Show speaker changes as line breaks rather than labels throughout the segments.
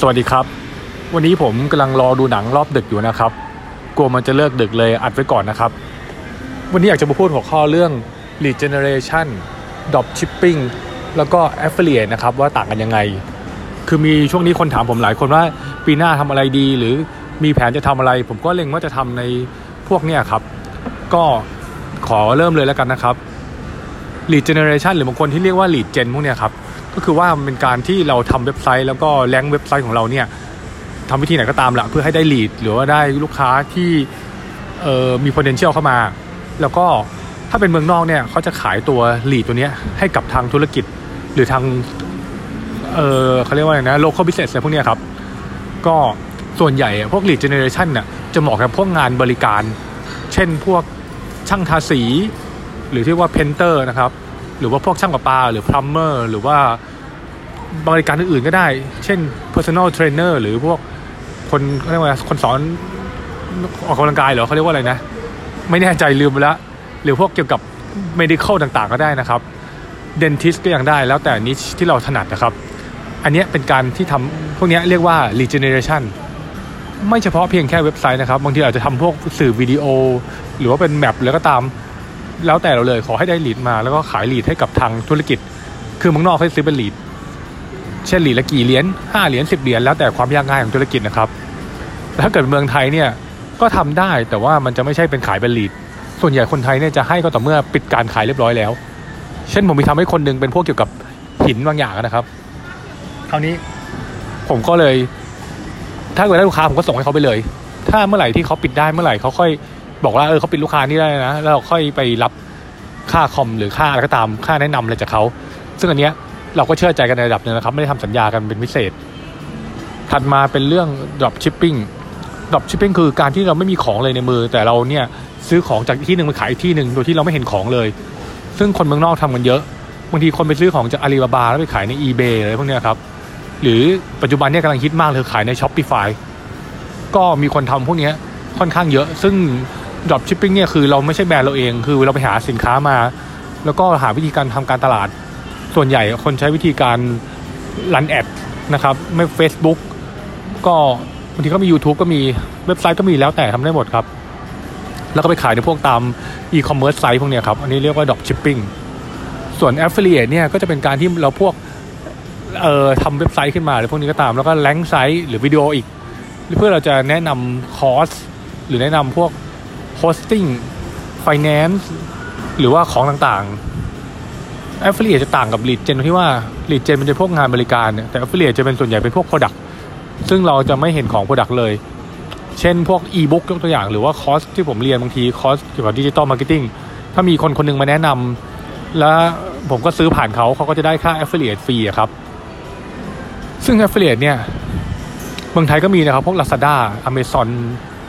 สวัสดีครับ วันนี้ผมกำลังรอดูหนังรอบดึกอยู่นะครับ กลัวมันจะเลิกดึกเลยอัดไว้ก่อนนะครับ วันนี้อยากจะมาพูดหัวข้อเรื่อง lead generation drop shipping แล้วก็ affiliate นะครับ ว่าต่างกันยังไง คือมีช่วงนี้คนถามผมหลายคนว่าปีหน้าทำอะไรดี หรือมีแผนจะทำอะไร ผมก็เล็งว่าจะทำในพวกเนี้ยครับ ก็ขอเริ่มเลยแล้วกันนะครับ lead generation หรือบางคนที่เรียกว่า lead gen พวกเนี้ยครับก็คือว่ามันเป็นการที่เราทำเว็บไซต์แล้วก็แรงเว็บไซต์ของเราเนี่ยทำวิธีไหนก็ตามละเพื่อให้ได้ lead หรือว่าได้ลูกค้าที่เอ่อมี potential เข้ามา แล้วก็ถ้าเป็นเมืองนอกเนี่ยเขาจะขายตัว lead ตัวเนี้ยให้กับทางธุรกิจหรือทางเออเขาเรียกว่าอะไรนะ local business อะไรพวกเนี้ยครับ ก็ส่วนใหญ่พวก lead generation น่ะจะเหมาะกับพวกงานบริการ เช่นพวกช่างทาสี หรือที่ว่า painter นะครับ หรือว่าพวกช่างประปา หรือ plumber หรือว่าบริการอื่นๆก็ได้ เช่น personal trainer หรือพวกคนเรียกว่าคนสอนออกกำลังกายเหรอเขาเรียกว่าอะไรนะ ไม่แน่ใจลืมไปแล้วหรือพวกเกี่ยวกับ medical ต่างๆ ก็ได้นะครับ dentist ก็ยังได้แล้วแต่ niche ที่เราถนัดนะครับ อันนี้เป็นการที่ทำพวกนี้เรียกว่า lead generation ไม่เฉพาะเพียงแค่เว็บไซต์นะครับ บางทีอาจจะทำพวกสื่อวิดีโอ หรือว่าเป็นแมปแล้วก็ตาม แล้วแต่เราเลยขอให้ได้ลีดมาแล้วก็ขายลีดให้กับทางธุรกิจ คือมืองนอกเขาซื้อเป็นลีดเช่นลีดละกี่เหรียญห้าเหรียญสิบเหรียญแล้วแต่ความยากง่ายของธุรกิจนะครับแต่ถ้าเกิดเมืองไทยเนี่ยก็ทำได้แต่ว่ามันจะไม่ใช่เป็นขายเป็นลีด ส่วนใหญ่คนไทยเนี่ยจะให้ก็ต่อเมื่อปิดการขายเรียบร้อยแล้ว เช่นผมมีทำให้คนหนึงเป็นพวกเกี่ยวกับหินบางอย่างนะครับ คราวนี้ผมก็เลย ถ้าเกิดได้ลูกค้าผมก็ส่งให้เขาไปเลย ถ้าเมื่อไหร่ที่เขาปิดได้เมื่อไหร่เขาค่อย บอกว่าเออเขาเปิดลูกค้านี่ได้นะแล้วเราค่อยไปรับค่าคอมหรือค่าอะไรก็ตามค่าแนะนำอะไรจากเขาซึ่งอันเนี้ยเราก็เชื่อใจกันในระดับหนึงนะครับ ไม่ได้ทำสัญญากันเป็นพิเศษ ถัดมาเป็นเรื่อง drop shipping drop shipping คือการที่เราไม่มีของเลยในมือ แต่เราเนี่ยซื้อของจากที่หนึ่งไปขายที่หนึ่งโดยที่เราไม่เห็นของเลย ซึ่งคนเมืองนอกทำกันเยอะบางทีคนไปซื้อของจากอาลีบาบาแล้วไปขายใน eBay อะไรพวกเนี้ยครับ หรือปัจจุบันเนี่ยกำลังฮิตมากเลยขายใน Shopify ก็มีคนทำพวกเนี้ยค่อนข้างเยอะ ซึ่ง drop shipping เนี่ยคือเราไม่ใช่แบรนด์เราเอง คือเราไปหาสินค้ามา แล้วก็หาวิธีการทำการตลาด ส่วนใหญ่คนใช้วิธีการรันแอดนะครับไม่ Facebook ก็บางทีก็มี YouTube ก็มีเว็บไซต์ก็มีแล้วแต่ทำได้หมดครับ แล้วก็ไปขายในพวกตาม e-commerce ไซต์พวกเนี้ยครับ อันนี้เรียกว่า drop shipping ส่วน affiliate เนี่ยก็จะเป็นการที่เราพวกเอ่อทำเว็บไซต์ขึ้นมาหรือพวกนี้ก็ตาม แล้วก็ rank site หรือวิดีโออีก เพื่อเราจะแนะนำคอร์สหรือแนะนำพวก hosting finance หรือว่าของต่างๆ affiliate จะต่างกับ lead gen ที่ว่า lead gen มันจะพวกงานบริการเนี่ยแต่ affiliate จะเป็นส่วนใหญ่เป็นพวก product ซึ่งเราจะไม่เห็นของ product เลย เช่นพวก e-book ยกตัวอย่าง หรือว่าคอร์สที่ผมเรียนบางทีคอร์สเกี่ยวกับ digital marketingถ้ามีคนคนหนึงมาแนะนำแล้วผมก็ซื้อผ่านเขาเขาก็จะได้ค่า affiliate ฟรีอะครับ ซึ่ง affiliate เนี่ยเมืองไทยก็มีนะครับ พวก Lazada Amazon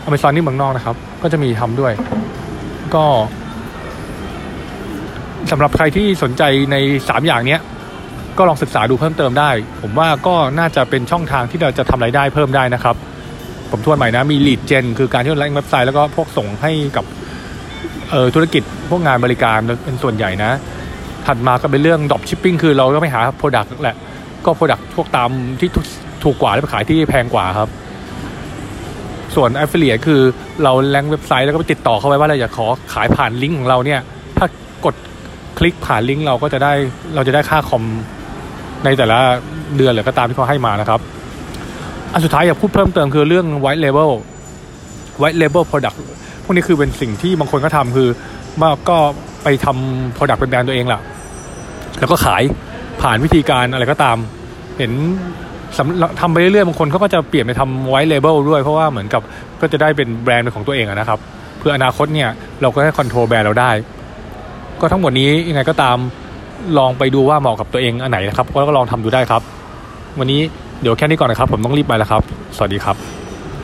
Amazon นี่เมืองนอกนะครับ ก็จะมีทำด้วย ก็สำหรับใครที่สนใจใน 3 อย่างเนี้ยก็ลองศึกษาดูเพิ่มเติมได้ ผมว่าก็น่าจะเป็นช่องทางที่เราจะทำรายได้เพิ่มได้นะครับ ผมทวนใหม่นะ มี lead gen คือการที่เราแลงเว็บไซต์แล้วก็พวกส่งให้กับออธุรกิจพวกงานบริการเป็นส่วนใหญ่นะ ถัดมาก็เป็นเรื่อง drop shipping คือเราต้องไปหา product แหละ ก็ product พวกตามที่ถูกกว่าแล้วไปขายที่แพงกว่าครับ ส่วน affiliate คือเราแลงเว็บไซต์แล้วก็ไปติดต่อเขาไว้ว่าเราอยากขอขายผ่านลิงก์ของเราเนี่ย ถ้ากดคลิกผ่านลิงก์เราก็จะได้เราจะได้ค่าคอมในแต่ละเดือนหรือก็ตามที่เขาให้มานะครับ อันสุดท้ายอยากพูดเพิ่มเติมคือเรื่อง white label white label product พวกนี้คือเป็นสิ่งที่บางคนก็ทำคือว่าก็ไปทำ product เป็นแบรนด์ตัวเองแหละแล้วก็ขายผ่านวิธีการอะไรก็ตาม เห็น ทำไปเรื่อยๆบางคนเขาก็จะเปลี่ยนไปทำไว้เลเบลด้วย เพราะว่าเหมือนกับก็จะได้เป็นแบรนด์เป็นของตัวเองนะครับ เพื่ออนาคตเนี่ยเราก็ให้คอนโทรลแบรนด์เราได้ ก็ทั้งหมดนี้ยังไงก็ตามลองไปดูว่าเหมาะกับตัวเองอันไหนนะครับก็ลองทำดูได้ครับ วันนี้เดี๋ยวแค่นี้ก่อนนะครับ ผมต้องรีบไปแล้วครับ สวัสดีครับ